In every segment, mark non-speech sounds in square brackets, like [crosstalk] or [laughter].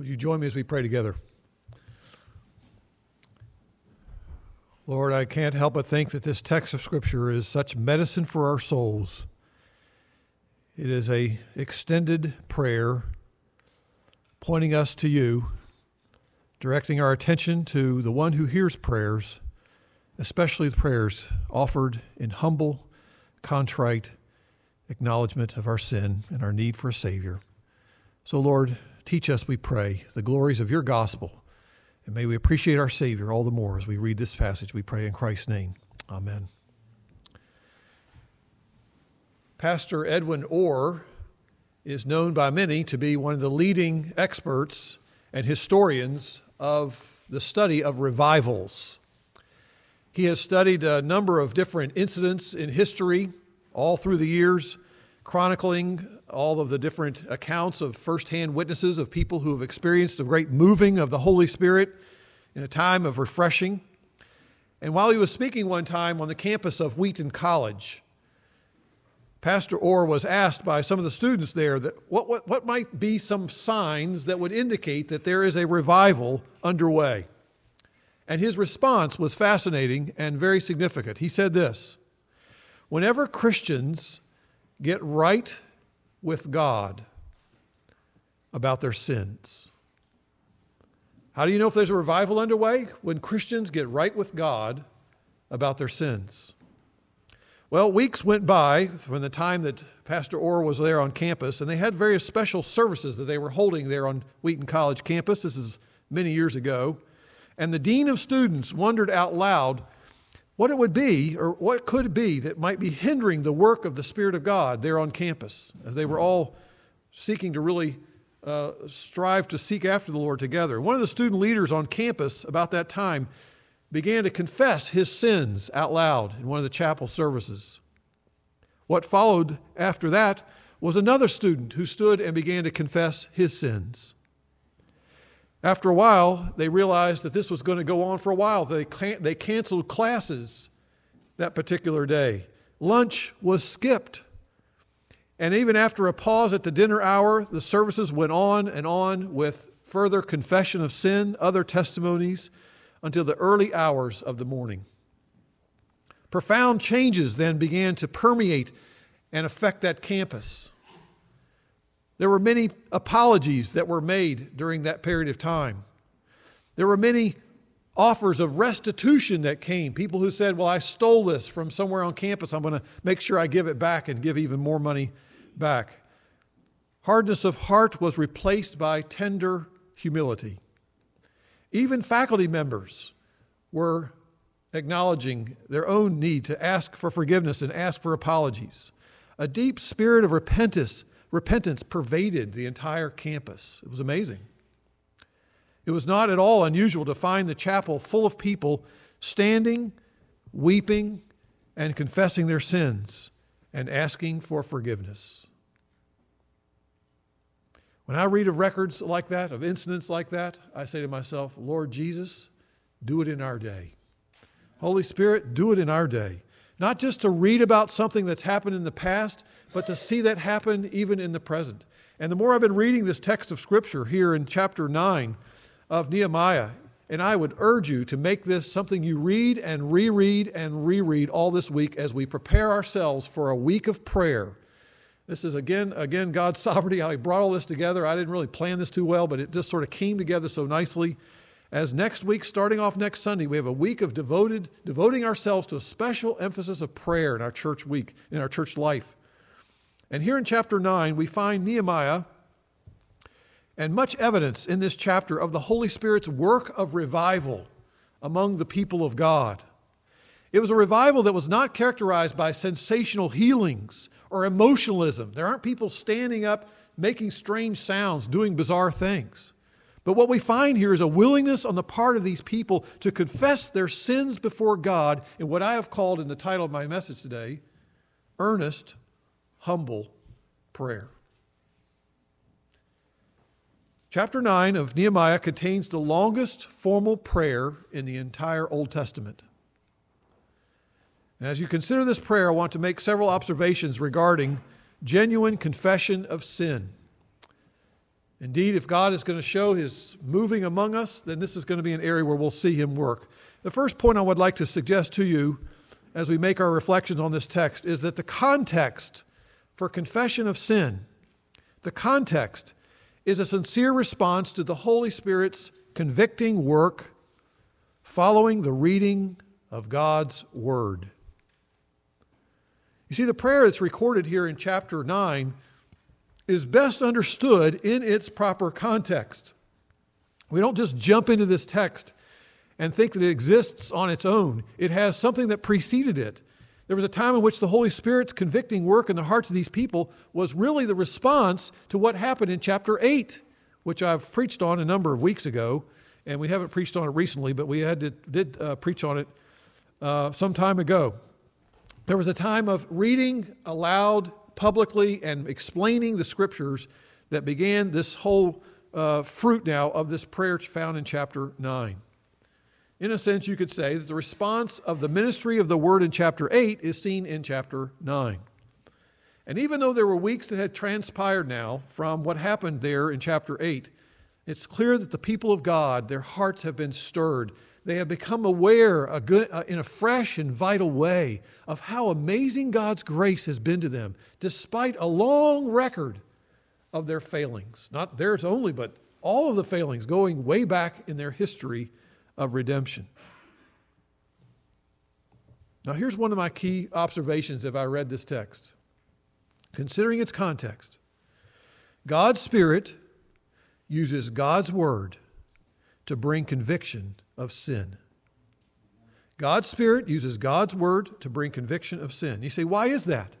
Would you join me as we pray together? Lord, I can't help but think that this text of Scripture is such medicine for our souls. It is a extended prayer pointing us to you, directing our attention to the one who hears prayers, especially the prayers offered in humble, contrite acknowledgement of our sin and our need for a Savior. So, Lord, Teach us, we pray, the glories of your gospel. And may we appreciate our Savior all the more as we read this passage. We pray in Christ's name. Amen. Pastor Edwin Orr is known by many to be one of the leading experts and historians of the study of revivals. He has studied a number of different incidents in history all through the years, chronicling all of the different accounts of firsthand witnesses of people who have experienced a great moving of the Holy Spirit in a time of refreshing. And while he was speaking one time on the campus of Wheaton College, Pastor Orr was asked by some of the students there that what, what, what might be some signs that would indicate that there is a revival underway. And his response was fascinating and very significant. He said this Whenever Christians get right with God about their sins. How do you know if there's a revival underway? When Christians get right with God about their sins. Well, weeks went by from the time that Pastor Orr was there on campus, and they had various special services that they were holding there on Wheaton College campus. This is many years ago. And the dean of students wondered out loud what it would be or what could be that might be hindering the work of the Spirit of God there on campus as they were all seeking to really uh, strive to seek after the Lord together. One of the student leaders on campus about that time began to confess his sins out loud in one of the chapel services. What followed after that was another student who stood and began to confess his sins. After a while, they realized that this was going to go on for a while. They, can- they canceled classes that particular day. Lunch was skipped. And even after a pause at the dinner hour, the services went on and on with further confession of sin, other testimonies, until the early hours of the morning. Profound changes then began to permeate and affect that campus. There were many apologies that were made during that period of time. There were many offers of restitution that came. People who said, Well, I stole this from somewhere on campus. I'm going to make sure I give it back and give even more money back. Hardness of heart was replaced by tender humility. Even faculty members were acknowledging their own need to ask for forgiveness and ask for apologies. A deep spirit of repentance repentance pervaded the entire campus. It was amazing. It was not at all unusual to find the chapel full of people standing, weeping, and confessing their sins and asking for forgiveness. When I read of records like that, of incidents like that, I say to myself, Lord Jesus, do it in our day. Holy Spirit, do it in our day. Not just to read about something that's happened in the past, but to see that happen even in the present. And the more I've been reading this text of Scripture here in chapter 9 of Nehemiah, and I would urge you to make this something you read and reread and reread all this week as we prepare ourselves for a week of prayer. This is again, again, God's [laughs] sovereignty, how He brought all this together. I didn't really plan this too well, but it just sort of came together so nicely. As next week, starting off next Sunday, we have a week of devoted, devoting ourselves to a special emphasis of prayer in our church week, in our church life. And here in chapter 9, we find Nehemiah and much evidence in this chapter of the Holy Spirit's work of revival among the people of God. It was a revival that was not characterized by sensational healings or emotionalism. There aren't people standing up making strange sounds, doing bizarre things. But what we find here is a willingness on the part of these people to confess their sins before God in what I have called in the title of my message today earnest humble prayer. Chapter 9 of Nehemiah contains the longest formal prayer in the entire Old Testament. And as you consider this prayer, I want to make several observations regarding genuine confession of sin. Indeed, if God is going to show his moving among us, then this is going to be an area where we'll see him work. The first point I would like to suggest to you as we make our reflections on this text is that the context for confession of sin, the context is a sincere response to the Holy Spirit's convicting work following the reading of God's Word. You see, the prayer that's recorded here in chapter 9 is best understood in its proper context. We don't just jump into this text and think that it exists on its own, it has something that preceded it. There was a time in which the Holy Spirit's convicting work in the hearts of these people was really the response to what happened in chapter 8, which I've preached on a number of weeks ago. And we haven't preached on it recently, but we had to, did uh, preach on it uh, some time ago. There was a time of reading aloud publicly and explaining the scriptures that began this whole uh, fruit now of this prayer found in chapter 9. In a sense, you could say that the response of the ministry of the word in chapter 8 is seen in chapter 9. And even though there were weeks that had transpired now from what happened there in chapter 8, it's clear that the people of God, their hearts have been stirred they have become aware a good, uh, in a fresh and vital way of how amazing God's grace has been to them, despite a long record of their failings. Not theirs only, but all of the failings going way back in their history of redemption. Now, here's one of my key observations if I read this text. Considering its context, God's Spirit uses God's Word to bring conviction of sin. God's Spirit uses God's Word to bring conviction of sin. You say, why is that?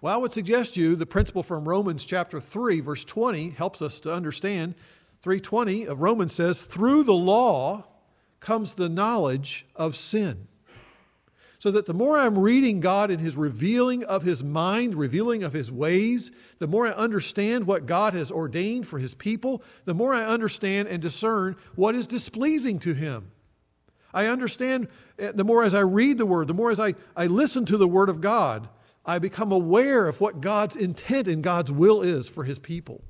Well, I would suggest you the principle from Romans chapter 3, verse 20 helps us to understand. 320 of Romans says, through the law comes the knowledge of sin. So that the more I'm reading God in His revealing of His mind, revealing of His ways, the more I understand what God has ordained for His people, the more I understand and discern what is displeasing to Him. I understand eh, the more as I read the Word, the more as I, I listen to the Word of God, I become aware of what God's intent and God's will is for His people.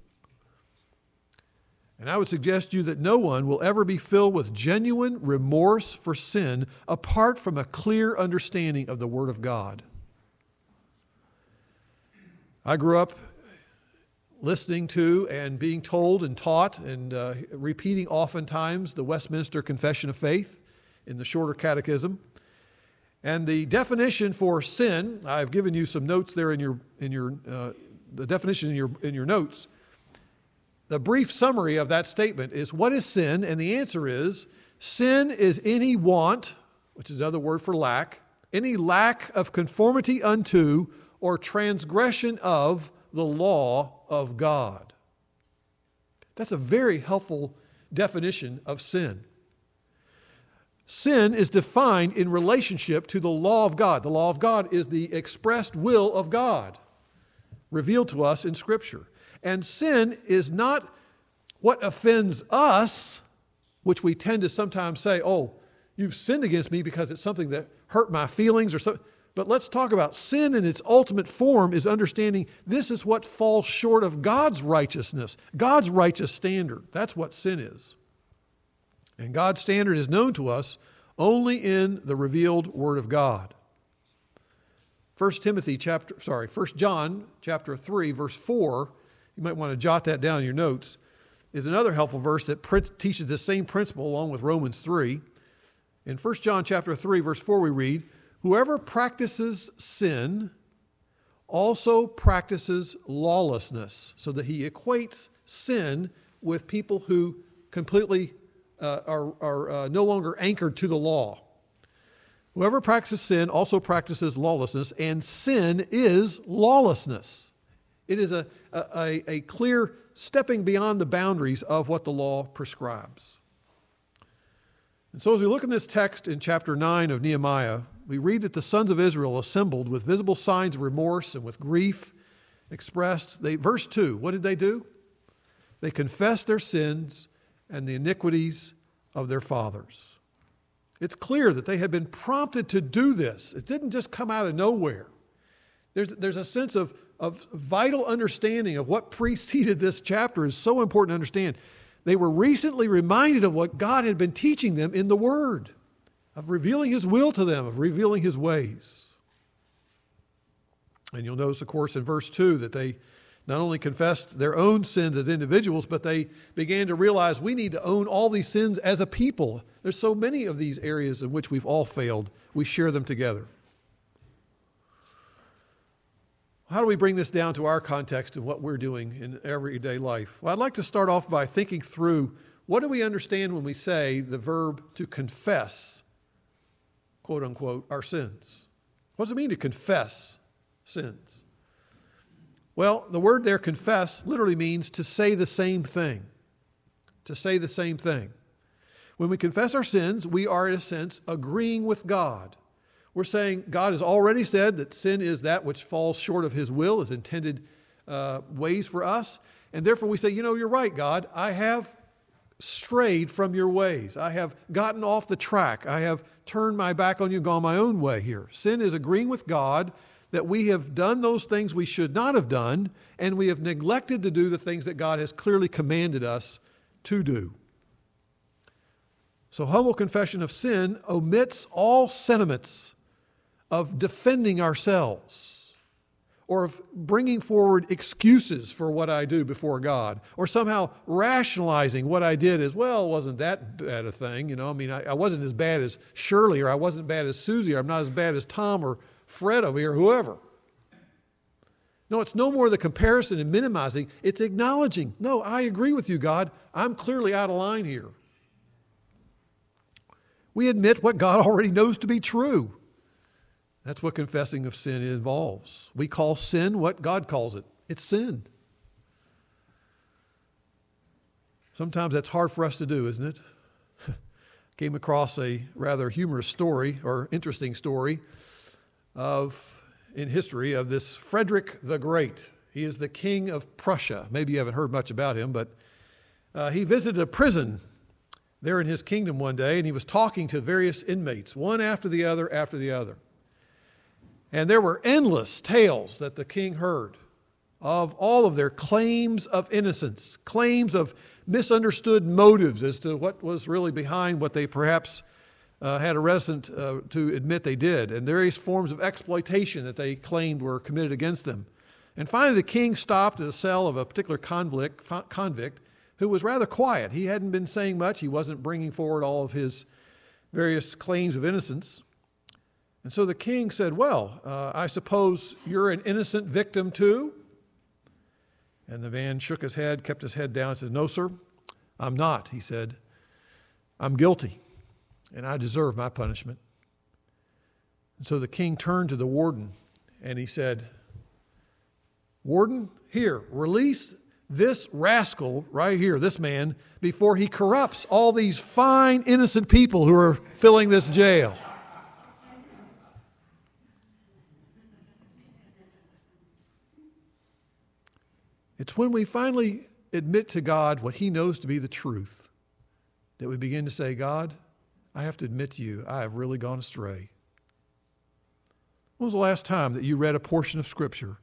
And I would suggest to you that no one will ever be filled with genuine remorse for sin apart from a clear understanding of the Word of God. I grew up listening to and being told and taught and uh, repeating oftentimes the Westminster Confession of Faith in the shorter catechism. And the definition for sin, I've given you some notes there in your, in your uh, the definition in your, in your notes the brief summary of that statement is what is sin? And the answer is sin is any want, which is another word for lack, any lack of conformity unto or transgression of the law of God. That's a very helpful definition of sin. Sin is defined in relationship to the law of God. The law of God is the expressed will of God revealed to us in Scripture. And sin is not what offends us, which we tend to sometimes say, oh, you've sinned against me because it's something that hurt my feelings or something. But let's talk about sin in its ultimate form is understanding this is what falls short of God's righteousness, God's righteous standard. That's what sin is. And God's standard is known to us only in the revealed word of God. 1 Timothy chapter sorry, 1 John chapter 3 verse 4 you might want to jot that down in your notes, is another helpful verse that teaches the same principle along with Romans 3. In 1 John chapter 3 verse 4 we read, "Whoever practices sin also practices lawlessness," so that he equates sin with people who completely uh, are, are uh, no longer anchored to the law. Whoever practices sin also practices lawlessness, and sin is lawlessness. It is a, a, a clear stepping beyond the boundaries of what the law prescribes. And so, as we look in this text in chapter 9 of Nehemiah, we read that the sons of Israel assembled with visible signs of remorse and with grief expressed. They, verse 2, what did they do? They confessed their sins and the iniquities of their fathers. It's clear that they had been prompted to do this. It didn't just come out of nowhere. There's, there's a sense of of vital understanding of what preceded this chapter is so important to understand. They were recently reminded of what God had been teaching them in the Word, of revealing His will to them, of revealing His ways. And you'll notice, of course, in verse 2 that they not only confessed their own sins as individuals, but they began to realize we need to own all these sins as a people. There's so many of these areas in which we've all failed. We share them together. How do we bring this down to our context and what we're doing in everyday life? Well, I'd like to start off by thinking through what do we understand when we say the verb to confess, quote unquote, our sins? What does it mean to confess sins? Well, the word there, confess, literally means to say the same thing. To say the same thing. When we confess our sins, we are, in a sense, agreeing with God we're saying God has already said that sin is that which falls short of His will, His intended uh, ways for us. And therefore we say, you know, you're right, God. I have strayed from your ways. I have gotten off the track. I have turned my back on you, gone my own way here. Sin is agreeing with God that we have done those things we should not have done, and we have neglected to do the things that God has clearly commanded us to do. So, humble confession of sin omits all sentiments of defending ourselves or of bringing forward excuses for what I do before God, or somehow rationalizing what I did as, well, wasn't that bad a thing. You know, I mean, I, I, wasn't as bad as Shirley, or I wasn't bad as Susie, or I'm not as bad as Tom or Fred over here, whoever. No, it's no more the comparison and minimizing, it's acknowledging, no, I agree with you, God. I'm clearly out of line here. We admit what God [laughs] already knows to be true. That's what confessing of sin involves. We call sin what God calls it it's sin. Sometimes that's hard for us to do, isn't it? [laughs] Came across a rather humorous story or interesting story of in history of this Frederick the Great. He is the king of Prussia. Maybe you haven't heard much about him, but uh, he visited a prison there in his kingdom one day, and he was talking to various inmates, one after the other after the other. And there were endless tales that the king heard of all of their claims of innocence, claims of misunderstood motives as to what was really behind what they perhaps uh, had a resident uh, to admit they did, and various forms of exploitation that they claimed were committed against them. And finally, the king stopped at a cell of a particular convict, convict who was rather quiet. He hadn't been saying much, he wasn't bringing forward all of his various claims of innocence. And so the king said, Well, uh, I suppose you're an innocent victim too? And the man shook his head, kept his head down, and said, No, sir, I'm not. He said, I'm guilty, and I deserve my punishment. And so the king turned to the warden and he said, Warden, here, release this rascal right here, this man, before he corrupts all these fine, innocent people who are filling this jail. It's when we finally admit to God what He knows to be the truth that we begin to say, God, I have to admit to you, I have really gone astray. When was the last time that you read a portion of Scripture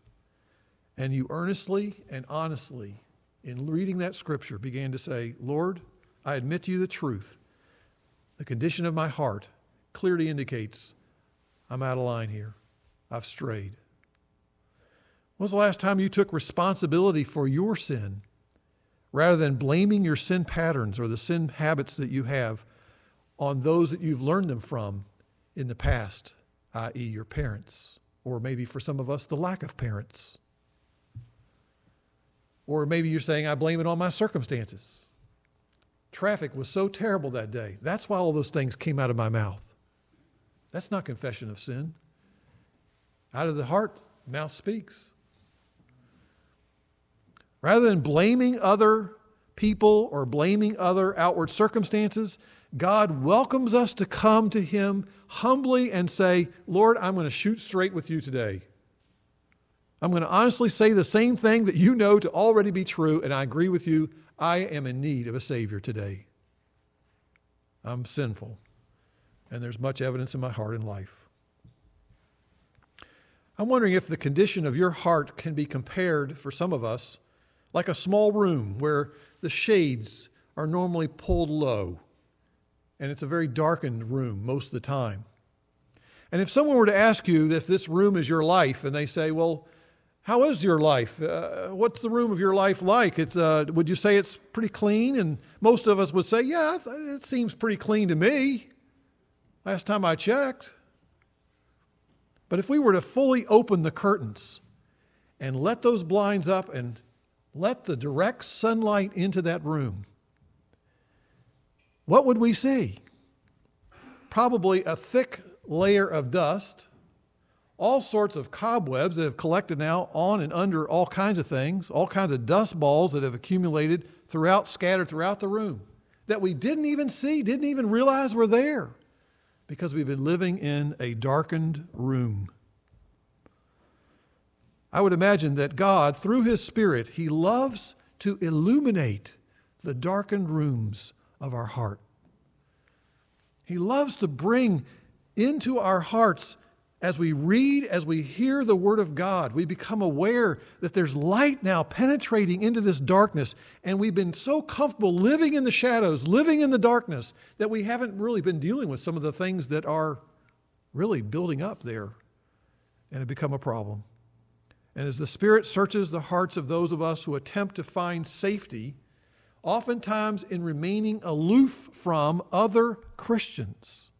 and you earnestly and honestly, in reading that Scripture, began to say, Lord, I admit to you the truth. The condition of my heart clearly indicates I'm out of line here. I've strayed. When was the last time you took responsibility for your sin rather than blaming your sin patterns or the sin habits that you have on those that you've learned them from in the past, i.e., your parents, or maybe for some of us, the lack of parents? Or maybe you're saying, I blame it on my circumstances. Traffic was so terrible that day. That's why all those things came out of my mouth. That's not confession of sin. Out of the heart, mouth speaks. Rather than blaming other people or blaming other outward circumstances, God welcomes us to come to Him humbly and say, Lord, I'm going to shoot straight with you today. I'm going to honestly say the same thing that you know to already be true, and I agree with you. I am in need of a Savior today. I'm sinful, and there's much evidence in my heart and life. I'm wondering if the condition of your heart can be compared, for some of us, like a small room where the shades are normally pulled low and it's a very darkened room most of the time. And if someone were to ask you if this room is your life, and they say, Well, how is your life? Uh, what's the room of your life like? It's, uh, would you say it's pretty clean? And most of us would say, Yeah, it seems pretty clean to me. Last time I checked. But if we were to fully open the curtains and let those blinds up and let the direct sunlight into that room, what would we see? Probably a thick layer of dust, all sorts of cobwebs that have collected now on and under all kinds of things, all kinds of dust balls that have accumulated throughout, scattered throughout the room that we didn't even see, didn't even realize were there because we've been living in a darkened room. I would imagine that God, through His Spirit, He loves to illuminate the darkened rooms of our heart. He loves to bring into our hearts as we read, as we hear the Word of God, we become aware that there's light now penetrating into this darkness, and we've been so comfortable living in the shadows, living in the darkness, that we haven't really been dealing with some of the things that are really building up there and have become a problem. And as the Spirit searches the hearts of those of us who attempt to find safety, oftentimes in remaining aloof from other Christians,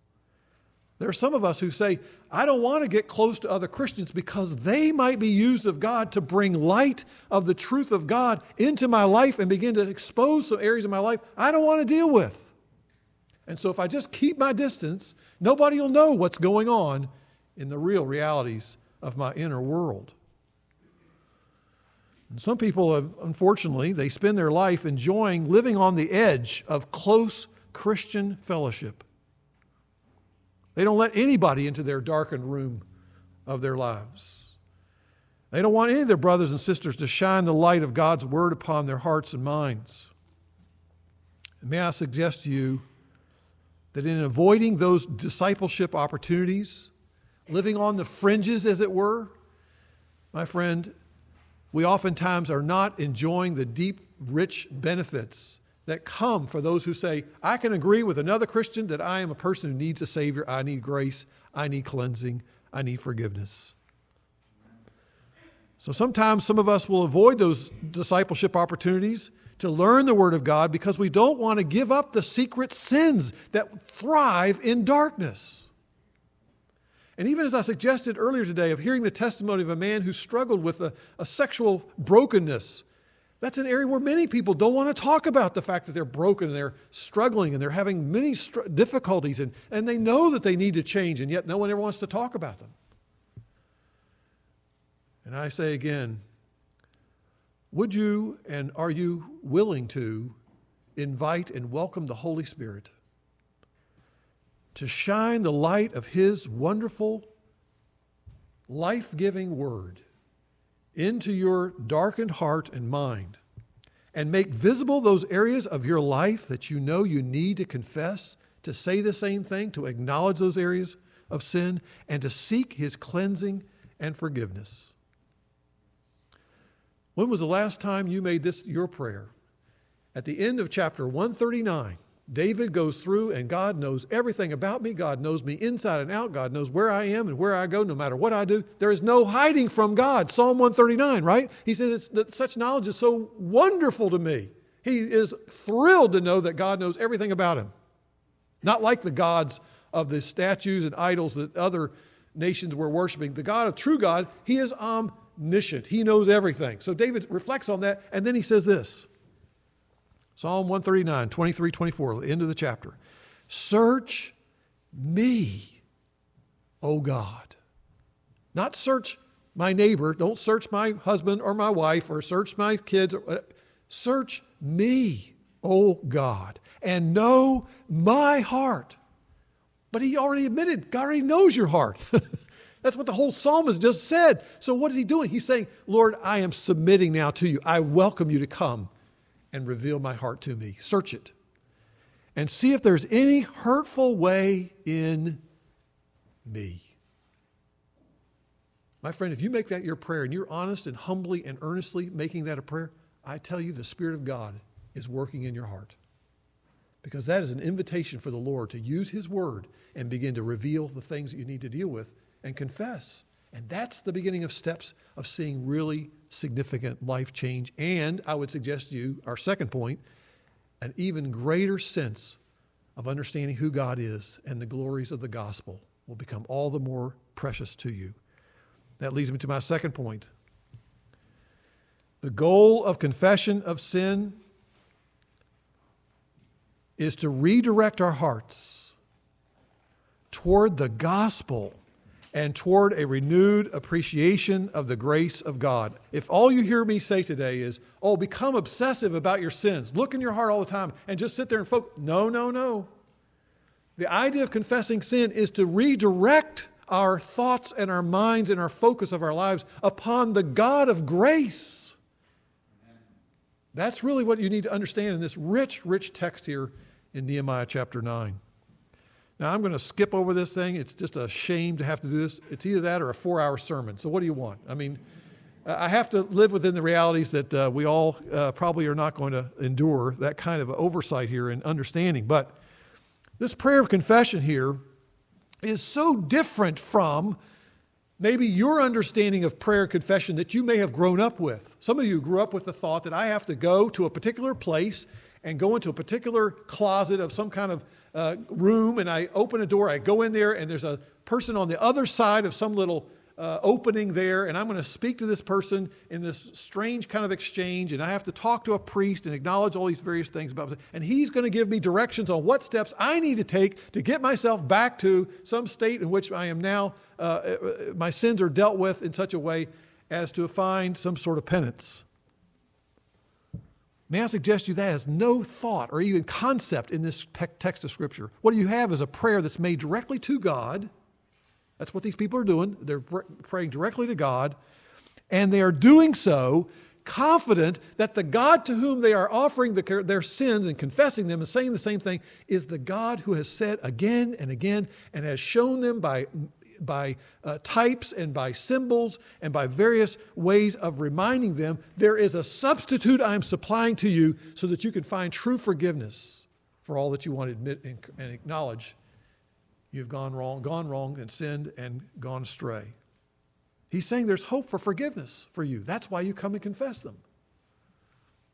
there are some of us who say, I don't want to get close to other Christians because they might be used of God to bring light of the truth of God into my life and begin to expose some areas of my life I don't want to deal with. And so if I just keep my distance, nobody will know what's going on in the real realities of my inner world. Some people, have, unfortunately, they spend their life enjoying living on the edge of close Christian fellowship. They don't let anybody into their darkened room of their lives. They don't want any of their brothers and sisters to shine the light of God's word upon their hearts and minds. And may I suggest to you that in avoiding those discipleship opportunities, living on the fringes, as it were, my friend, we oftentimes are not enjoying the deep, rich benefits that come for those who say, I can agree with another Christian that I am a person who needs a Savior, I need grace, I need cleansing, I need forgiveness. So sometimes some of us will avoid those discipleship opportunities to learn the Word of God because we don't want to give up the secret sins that thrive in darkness. And even as I suggested earlier today, of hearing the testimony of a man who struggled with a, a sexual brokenness that's an area where many people don't want to talk about the fact that they're broken and they're struggling and they're having many str- difficulties and, and they know that they need to change, and yet no one ever wants to talk about them. And I say again, would you and are you willing to invite and welcome the Holy Spirit to shine the light of His wonderful, life giving Word? into your darkened heart and mind and make visible those areas of your life that you know you need to confess, to say the same thing, to acknowledge those areas of sin, and to seek His cleansing and forgiveness. When was the last time you made this your prayer? At the end of chapter 139, David goes through, and God knows everything about me. God knows me inside and out. God knows where I am and where I go, no matter what I do. There is no hiding from God. Psalm 139, right? He says that such knowledge is so wonderful to me. He is thrilled to know that God knows everything about him. Not like the gods of the statues and idols that other nations were worshiping. The God of true God, he is omniscient. He knows everything. So David reflects on that, and then he says this. Psalm 139, 23, 24, the end of the chapter. Search me, O God. Not search my neighbor. Don't search my husband or my wife or search my kids. Search me, O God, and know my heart. But he already admitted, God already knows your heart. [laughs] That's what the whole psalm psalmist just said. So what is he doing? He's saying, Lord, I am submitting now to you. I welcome you to come and reveal my heart to me. Search it and see if there's any hurtful way in me. My friend, if you make that your prayer and you're honest and humbly and earnestly making that a prayer, I tell you the Spirit of God is working in your heart. Because that is an invitation for the Lord to use His Word and begin to reveal the things that you need to deal with and confess. And that's the beginning of steps of seeing really significant life change. And I would suggest to you, our second point, an even greater sense of understanding who God is and the glories of the gospel will become all the more precious to you. That leads me to my second point. The goal of confession of sin is to redirect our hearts toward the gospel and toward a renewed appreciation of the grace of God. If all you hear me say today is, oh, become obsessive about your sins, look in your heart all the time, and just sit there and focus, no, no, no. The idea of confessing sin is to redirect our thoughts and our minds and our focus of our lives upon the God of grace. That's really what you need to understand in this rich, rich text here in Nehemiah chapter 9. Now, I'm going to skip over this thing. It's just a shame to have to do this. It's either that or a four hour sermon. So, what do you want? I mean, I have to live within the realities that uh, we all uh, probably are not going to endure that kind of oversight here and understanding. But this prayer of confession here is so different from maybe your understanding of prayer confession that you may have grown up with. Some of you grew up with the thought that I have to go to a particular place and go into a particular closet of some kind of uh, room, and I open a door, I go in there, and there's a person on the other side of some little uh, opening there, and I'm going to speak to this person in this strange kind of exchange, and I have to talk to a priest and acknowledge all these various things about myself. And he's going to give me directions on what steps I need to take to get myself back to some state in which I am now, uh, uh my sins are dealt with in such a way as to find some sort of penance. May I suggest to you that has no thought or even concept in this text of Scripture. What you have is a prayer that's made directly to God that's what these people are doing. They're praying directly to God, and they are doing so confident that the God to whom they are offering the, their sins and confessing them and saying the same thing is the God who has said again and again and has shown them by, by uh, types and by symbols and by various ways of reminding them there is a substitute I'm supplying to you so that you can find true forgiveness for all that you want to admit and, acknowledge you've gone wrong, gone wrong and sinned and gone astray. He's saying there's hope for forgiveness for you. That's why you come and confess them.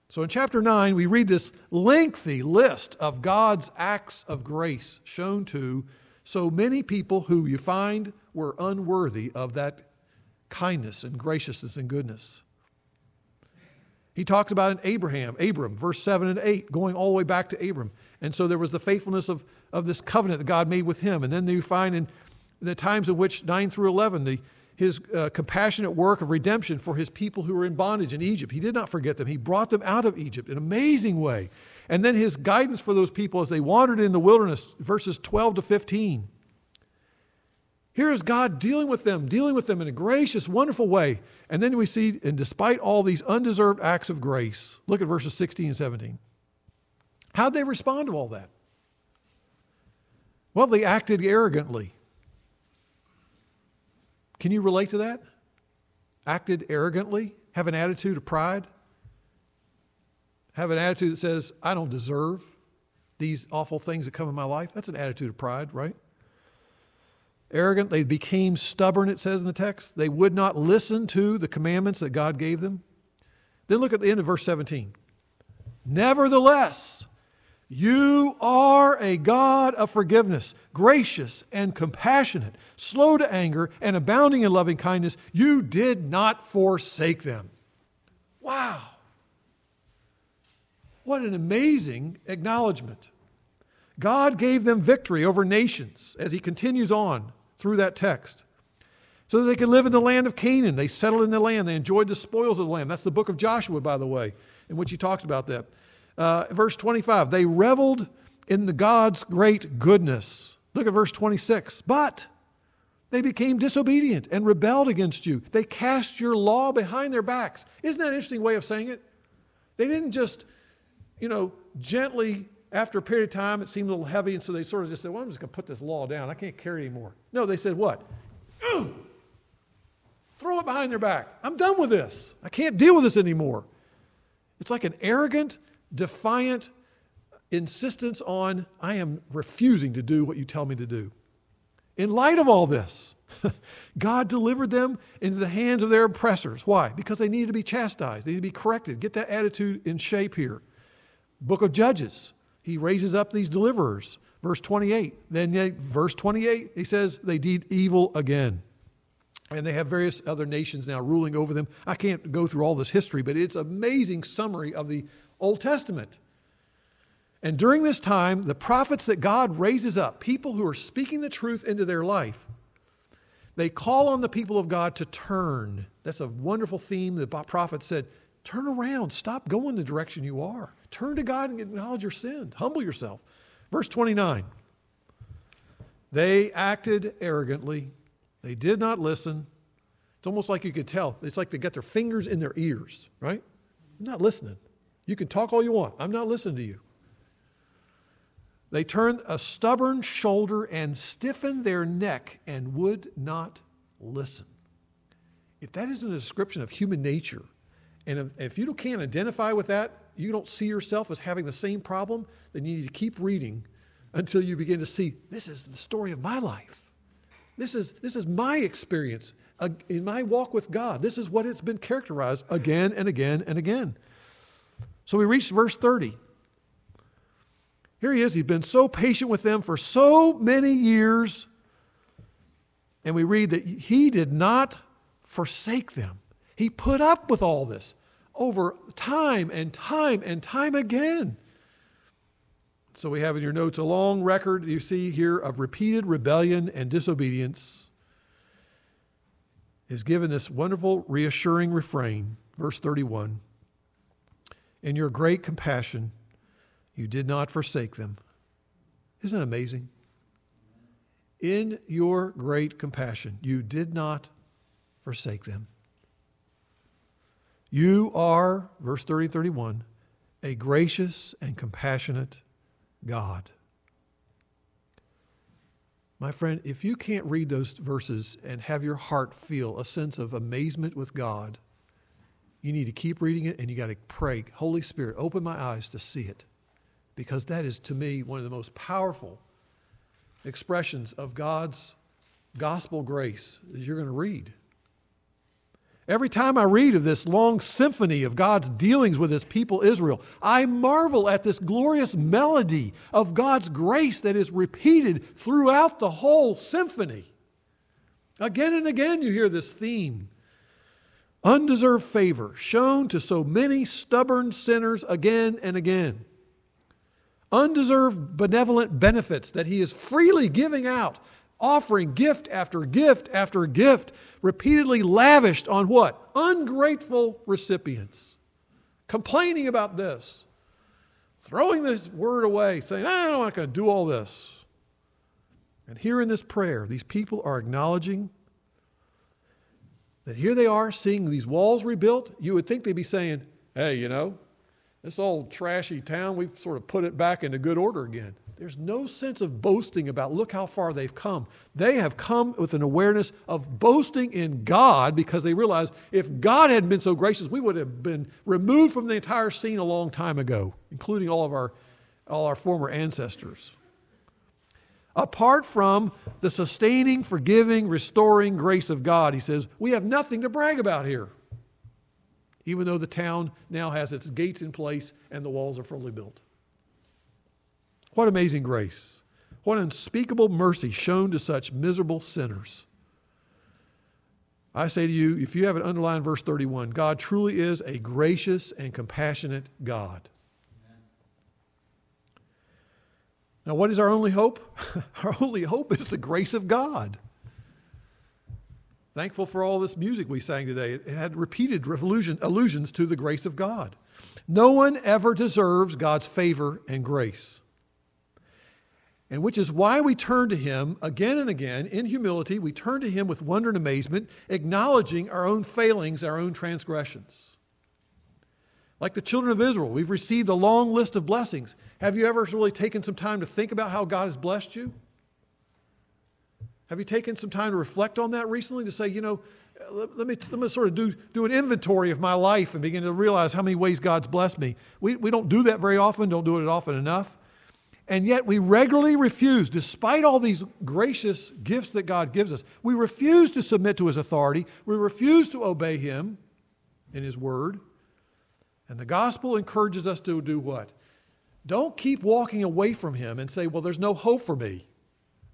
So in chapter 9, we read this lengthy list of God's acts of grace shown to so many people who you find were unworthy of that kindness and graciousness and goodness. He talks about in Abraham, Abram, verse 7 and 8, going all the way back to Abram. And so there was the faithfulness of, of this covenant that God made with him. And then you find in the times in which 9 through 11, the, his uh, compassionate work of redemption for his people who were in bondage in Egypt. He did not forget them. He brought them out of Egypt in an amazing way. And then his guidance for those people as they wandered in the wilderness, verses 12 to 15. Here is God dealing with them, dealing with them in a gracious, wonderful way. And then we see, and despite all these undeserved acts of grace, look at verses 16 and 17. How'd they respond to all that? Well, they acted arrogantly. Can you relate to that? Acted arrogantly? Have an attitude of pride? Have an attitude that says, I don't deserve these awful things that come in my life? That's an attitude of pride, right? Arrogant. They became stubborn, it says in the text. They would not listen to the commandments that God gave them. Then look at the end of verse 17. Nevertheless, you are a God of forgiveness, gracious and compassionate, slow to anger, and abounding in loving kindness. You did not forsake them. Wow. What an amazing acknowledgement. God gave them victory over nations as he continues on through that text so that they could live in the land of Canaan. They settled in the land, they enjoyed the spoils of the land. That's the book of Joshua, by the way, in which he talks about that. Uh, verse 25, they reveled in the God's great goodness. Look at verse 26. But they became disobedient and rebelled against you. They cast your law behind their backs. Isn't that an interesting way of saying it? They didn't just, you know, gently, after a period of time, it seemed a little heavy, and so they sort of just said, Well, I'm just going to put this law down. I can't carry anymore. No, they said, What? [clears throat] throw it behind their back. I'm done with this. I can't deal with this anymore. It's like an arrogant, defiant insistence on, I am refusing to do what you tell me to do. In light of all this, [laughs] God delivered them into the hands of their oppressors. Why? Because they needed to be chastised, they needed to be corrected. Get that attitude in shape here. Book of Judges, he raises up these deliverers. Verse 28. Then, verse 28, he says, they did evil again. And they have various other nations now ruling over them. I can't go through all this history, but it's amazing summary of the Old Testament. And during this time, the prophets that God raises up, people who are speaking the truth into their life, they call on the people of God to turn. That's a wonderful theme. The prophet said, Turn around. Stop going the direction you are. Turn to God and acknowledge your sin. Humble yourself. Verse 29 They acted arrogantly, they did not listen. It's almost like you could tell. It's like they got their fingers in their ears, right? I'm not listening. You can talk all you want. I'm not listening to you. They turned a stubborn shoulder and stiffened their neck and would not listen. If that isn't a description of human nature, and if, if you can't identify with that, you don't see yourself as having the same problem, then you need to keep reading until you begin to see this is the story of my life. This is, this is my experience in my walk with God. This is what it's been characterized again and again and again. So we reach verse 30. Here he is. He's been so patient with them for so many years. And we read that he did not forsake them. He put up with all this over time and time and time again. So we have in your notes a long record you see here of repeated rebellion and disobedience is given this wonderful reassuring refrain verse 31 in your great compassion you did not forsake them. Isn't it amazing? In your great compassion, you did not forsake them. You are, verse 30 31, a gracious and compassionate God. My friend, if you can't read those verses and have your heart feel a sense of amazement with God, you need to keep reading it and you got to pray, Holy Spirit, open my eyes to see it because that is to me one of the most powerful expressions of God's gospel grace that you're going to read. Every time I read of this long symphony of God's dealings with his people Israel, I marvel at this glorious melody of God's grace that is repeated throughout the whole symphony. Again and again, you hear this theme undeserved favor shown to so many stubborn sinners again and again undeserved benevolent benefits that he is freely giving out, offering gift after gift after gift, repeatedly lavished on what? Ungrateful recipients. Complaining about this, throwing this word away, saying, ah, I'm not going to do all this. And here in this prayer, these people are acknowledging that here they are seeing these walls rebuilt. You would think they'd be saying, Hey, you know, this old trashy town, we've sort of put it back into good order again. There's no sense of boasting about, look how far they've come. They have come with an awareness of boasting in God because they realize if God hadn't been so gracious, we would have been removed from the entire scene a long time ago, including all of our, all our former ancestors. Apart from the sustaining, forgiving, restoring grace of God, he says, we have nothing to brag about here even though the town now has its gates in place and the walls are fully built. What amazing grace. What unspeakable mercy shown to such miserable sinners. I say to you, if you have an underlined verse 31, God truly is a gracious and compassionate God. Now, what is our only hope? [laughs] our only hope is the grace of God. Thankful for all this music we sang today. It had repeated allusions to the grace of God. No one ever deserves God's favor and grace. And which is why we turn to Him again and again in humility. We turn to Him with wonder and amazement, acknowledging our own failings, our own transgressions. Like the children of Israel, we've received a long list of blessings. Have you ever really taken some time to think about how God has blessed you? Have you taken some time to reflect on that recently to say, you know, let, let, me, let me sort of do, do an inventory of my life and begin to realize how many ways God's blessed me. We, we don't do that very often, don't do it often enough. And yet we regularly refuse, despite all these gracious gifts that God gives us, we refuse to submit to His authority. We refuse to obey Him in His Word. And the gospel encourages us to do what? Don't keep walking away from Him and say, well, there's no hope for me.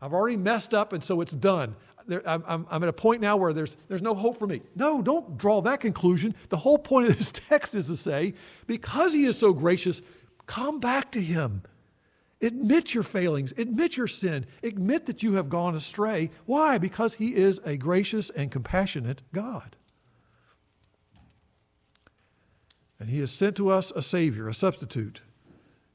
I've already messed up, and so it's done. There, I'm, I'm, at a point now where there's, there's no hope for me. No, don't draw that conclusion. The whole point of this [laughs] text is to say, because He is so gracious, come back to Him. Admit your failings, admit your sin, admit that you have gone astray. Why? Because He is a gracious and compassionate God. And He has sent to us a Savior, a substitute.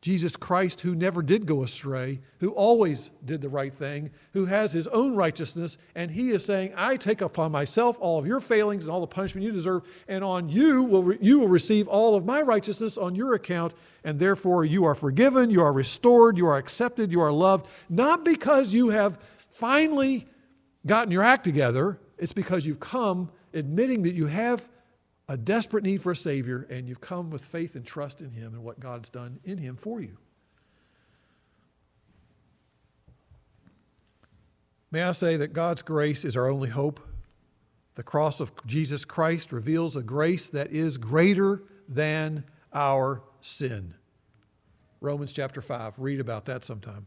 Jesus Christ, who never did go astray, who always did the right thing, who has his own righteousness, and he is saying, I take upon myself all of your failings and all the punishment you deserve, and on you will you will receive all of my righteousness on your account, and therefore you are forgiven, you are restored, you are accepted, you are loved, not because you have finally gotten your act together, it's because you've come admitting that you have a desperate need for a Savior, and you've come with faith and trust in Him and what God's done in Him for you. May I say that God's grace is our only hope? The cross of Jesus Christ reveals a grace that is greater than our sin. Romans chapter 5. Read about that sometime.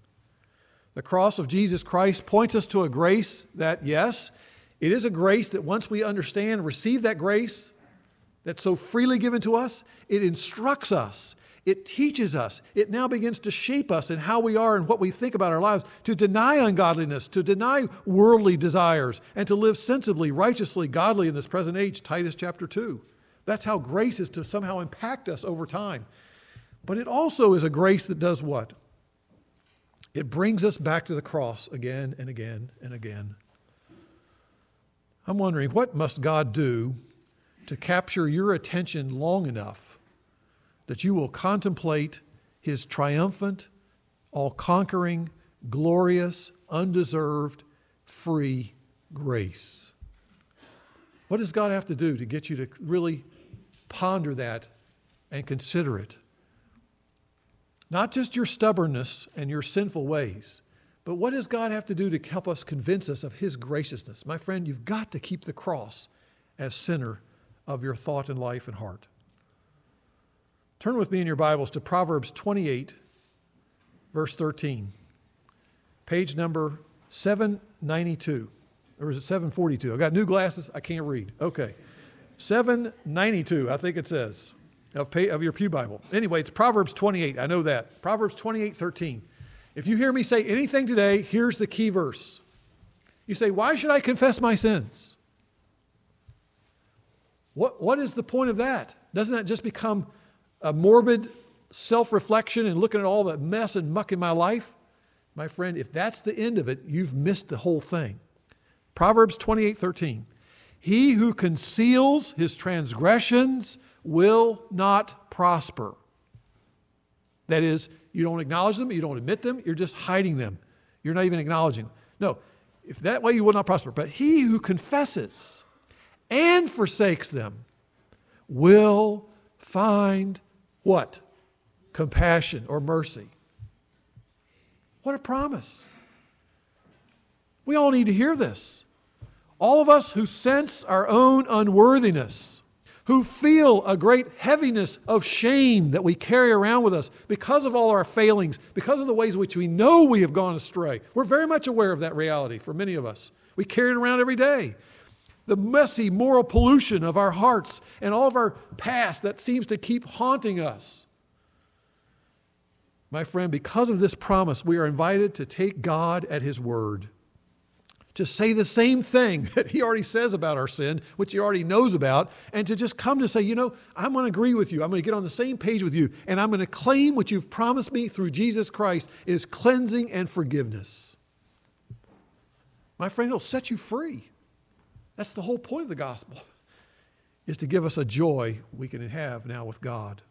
The cross of Jesus Christ points us to a grace that, yes, it is a grace that once we understand, receive that grace, that's so freely given to us, it instructs us. It teaches us. It now begins to shape us in how we are and what we think about our lives, to deny ungodliness, to deny worldly desires, and to live sensibly, righteously, godly in this present age. Titus chapter 2. That's how grace is to somehow impact us over time. But it also is a grace that does what? It brings us back to the cross again and again and again. I'm wondering, what must God do to capture your attention long enough that you will contemplate his triumphant, all conquering, glorious, undeserved, free grace. What does God have to do to get you to really ponder that and consider it? Not just your stubbornness and your sinful ways, but what does God have to do to help us convince us of His graciousness? My friend, you've got to keep the cross as center of your thought and life and heart. Turn with me in your Bibles to Proverbs 28, verse 13, page number 792. Or is it 742? I got new glasses, I can't read. Okay. 792, I think it says, of, pay, of your Pew Bible. Anyway, it's Proverbs 28. I know that. Proverbs 28, 13. If you hear me say anything today, here's the key verse. You say, Why should I confess my sins? What, what is the point of that? Doesn't that just become a morbid self reflection and looking at all the mess and muck in my life? My friend, if that's the end of it, you've missed the whole thing. Proverbs 28 13. He who conceals his transgressions will not prosper. That is, you don't acknowledge them, you don't admit them, you're just hiding them. You're not even acknowledging. No, if that way you will not prosper. But he who confesses and forsakes them will find what? Compassion or mercy. What a promise. We all need to hear this. All of us who sense our own unworthiness, who feel a great heaviness of shame that we carry around with us because of all our failings, because of the ways in which we know we have gone astray. We're very much aware of that reality for many of us. We carry it around every day the messy moral pollution of our hearts and all of our past that seems to keep haunting us. My friend, because of this promise, we are invited to take God at His word, to say the same thing [laughs] that He already says about our sin, which He already knows about, and to just come to say, you know, I'm going to agree with you. I'm going to get on the same page with you, and I'm going to claim what you've promised me through Jesus Christ is cleansing and forgiveness. My friend, it'll set you free. That's the whole point of the gospel, is to give us a joy we can have now with God.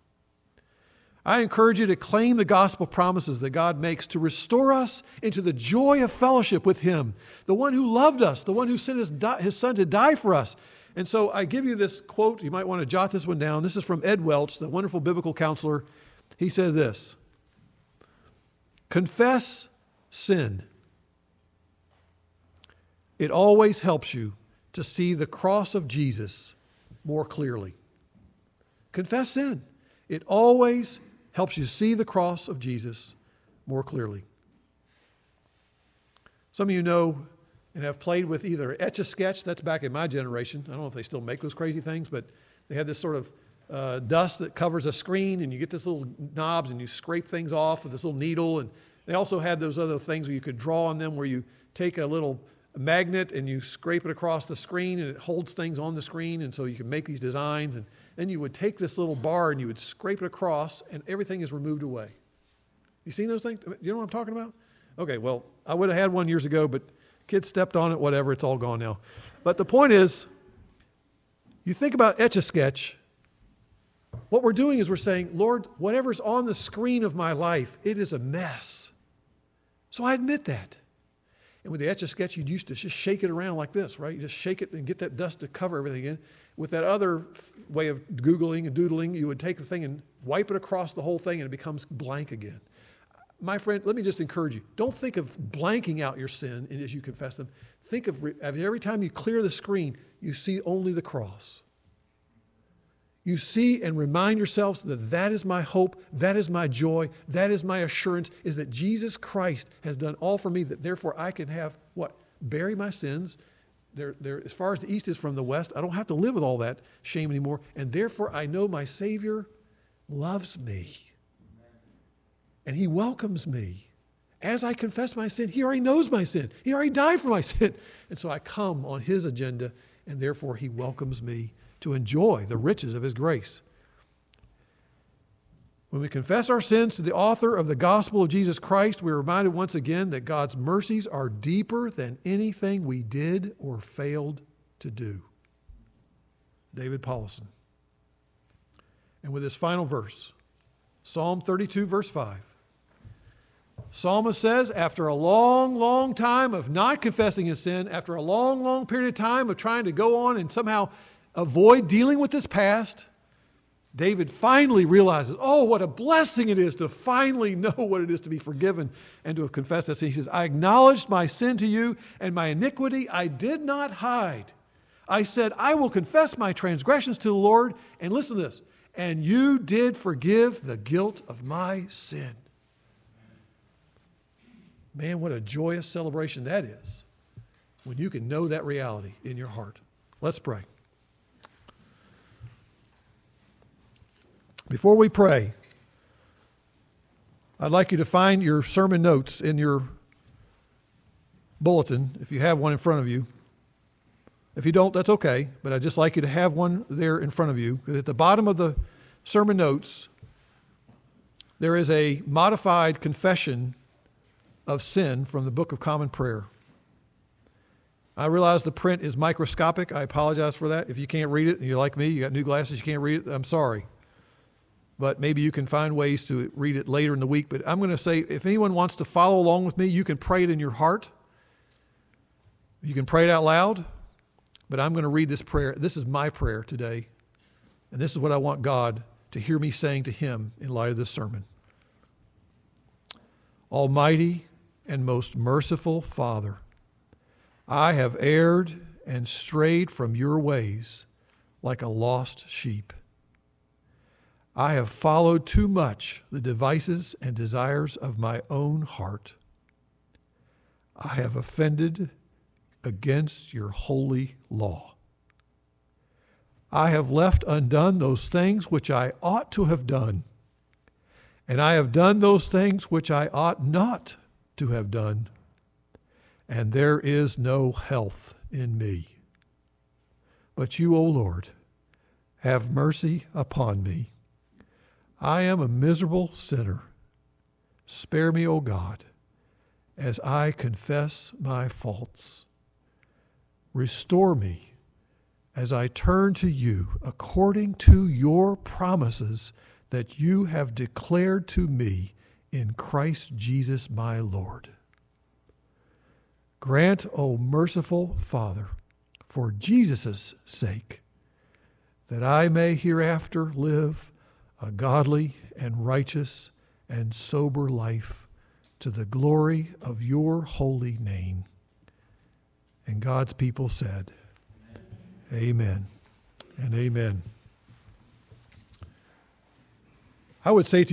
I encourage you to claim the gospel promises that God makes to restore us into the joy of fellowship with Him, the one who loved us, the one who sent his, his Son to die for us. And so I give you this quote. You might want to jot this one down. This is from Ed Welch, the wonderful biblical counselor. He says this Confess sin. It always helps you to see the cross of Jesus more clearly. Confess sin. It always helps you see the cross of Jesus more clearly. Some of you know and have played with either Etch a Sketch, that's back in my generation. I don't know if they still make those crazy things, but they had this sort of uh, dust that covers a screen, and you get this little knobs and you scrape things off with this little needle. And they also had those other things where you could draw on them, where you take a little magnet and you scrape it across the screen and it holds things on the screen, and so you can make these designs. And then you would take this little bar and you would scrape it across, and everything is removed away. You seen those things? Do you know what I'm talking about? Okay, well, I would have had one years ago, but kids stepped on it, whatever, it's all gone now. But the point is, you think about Etch a Sketch, what we're doing is we're saying, Lord, whatever's on the screen of my life, it is a mess. So I admit that. And with the Etch a Sketch, you used to just shake it around like this, right? You just shake it and get that dust to cover everything in. With that other way of Googling and doodling, you would take the thing and wipe it across the whole thing and it becomes blank again. My friend, let me just encourage you. Don't think of blanking out your sin as you confess them. Think of every time you clear the screen, you see only the cross. You see and remind yourselves that that is my hope, that is my joy, that is my assurance, is that Jesus Christ has done all for me, that therefore I can have what? Bury my sins. They're, they're, as far as the east is from the west, I don't have to live with all that shame anymore. And therefore I know my Savior loves me. And He welcomes me. As I confess my sin, He already knows my sin. He already died for my [laughs] sin. And so I come on His agenda, and therefore He welcomes me to enjoy the riches of His grace. When we confess our sins to the author of the gospel of Jesus Christ, we're reminded once again that God's mercies are deeper than anything we did or failed to do. David Powlison. And with this final verse, Psalm 32, verse 5. Psalmist says, after a long, long time of not confessing his sin, after a long, long period of time of trying to go on and somehow avoid dealing with his past, David finally realizes, oh, what a blessing it is to finally [laughs] know what it is to be forgiven and to have confessed that sin. He says, I acknowledged my sin to you and my iniquity I did not hide. I said, I will confess my transgressions to the Lord. And listen to this, and you did forgive the guilt of my sin. Man, what a joyous celebration that is when you can know that reality in your heart. Let's pray. Before we pray, I'd like you to find your sermon notes in your bulletin, if you have one in front of you. If you don't, that's okay, but I'd just like you to have one there in front of you. Because at the bottom of the sermon notes, there is a modified confession of sin from the Book of Common Prayer. I realize the print is microscopic. I apologize for that. If you can't read it, and you're like me, you got new glasses, you can't read it, I'm sorry but maybe you can find ways to read it later in the week. But I'm going to say if anyone wants to follow along with me, you can pray it in your heart. You can pray it out loud, but I'm going to read this prayer. This is my prayer today, and this is what I want God to hear me saying to Him in light of this sermon. Almighty and most merciful Father, I have erred and strayed from your ways like a lost sheep. I have followed too much the devices and desires of my own heart. I have offended against your holy law. I have left undone those things which I ought to have done, and I have done those things which I ought not to have done, and there is no health in me. But you, O Lord, have mercy upon me I am a miserable sinner. Spare me, O God, as I confess my faults. Restore me as I turn to you according to your promises that you have declared to me in Christ Jesus my Lord. Grant, O merciful Father, for Jesus' sake, that I may hereafter live a godly and righteous and sober life to the glory of your holy name. And God's people said, Amen, amen and amen. I would say to you,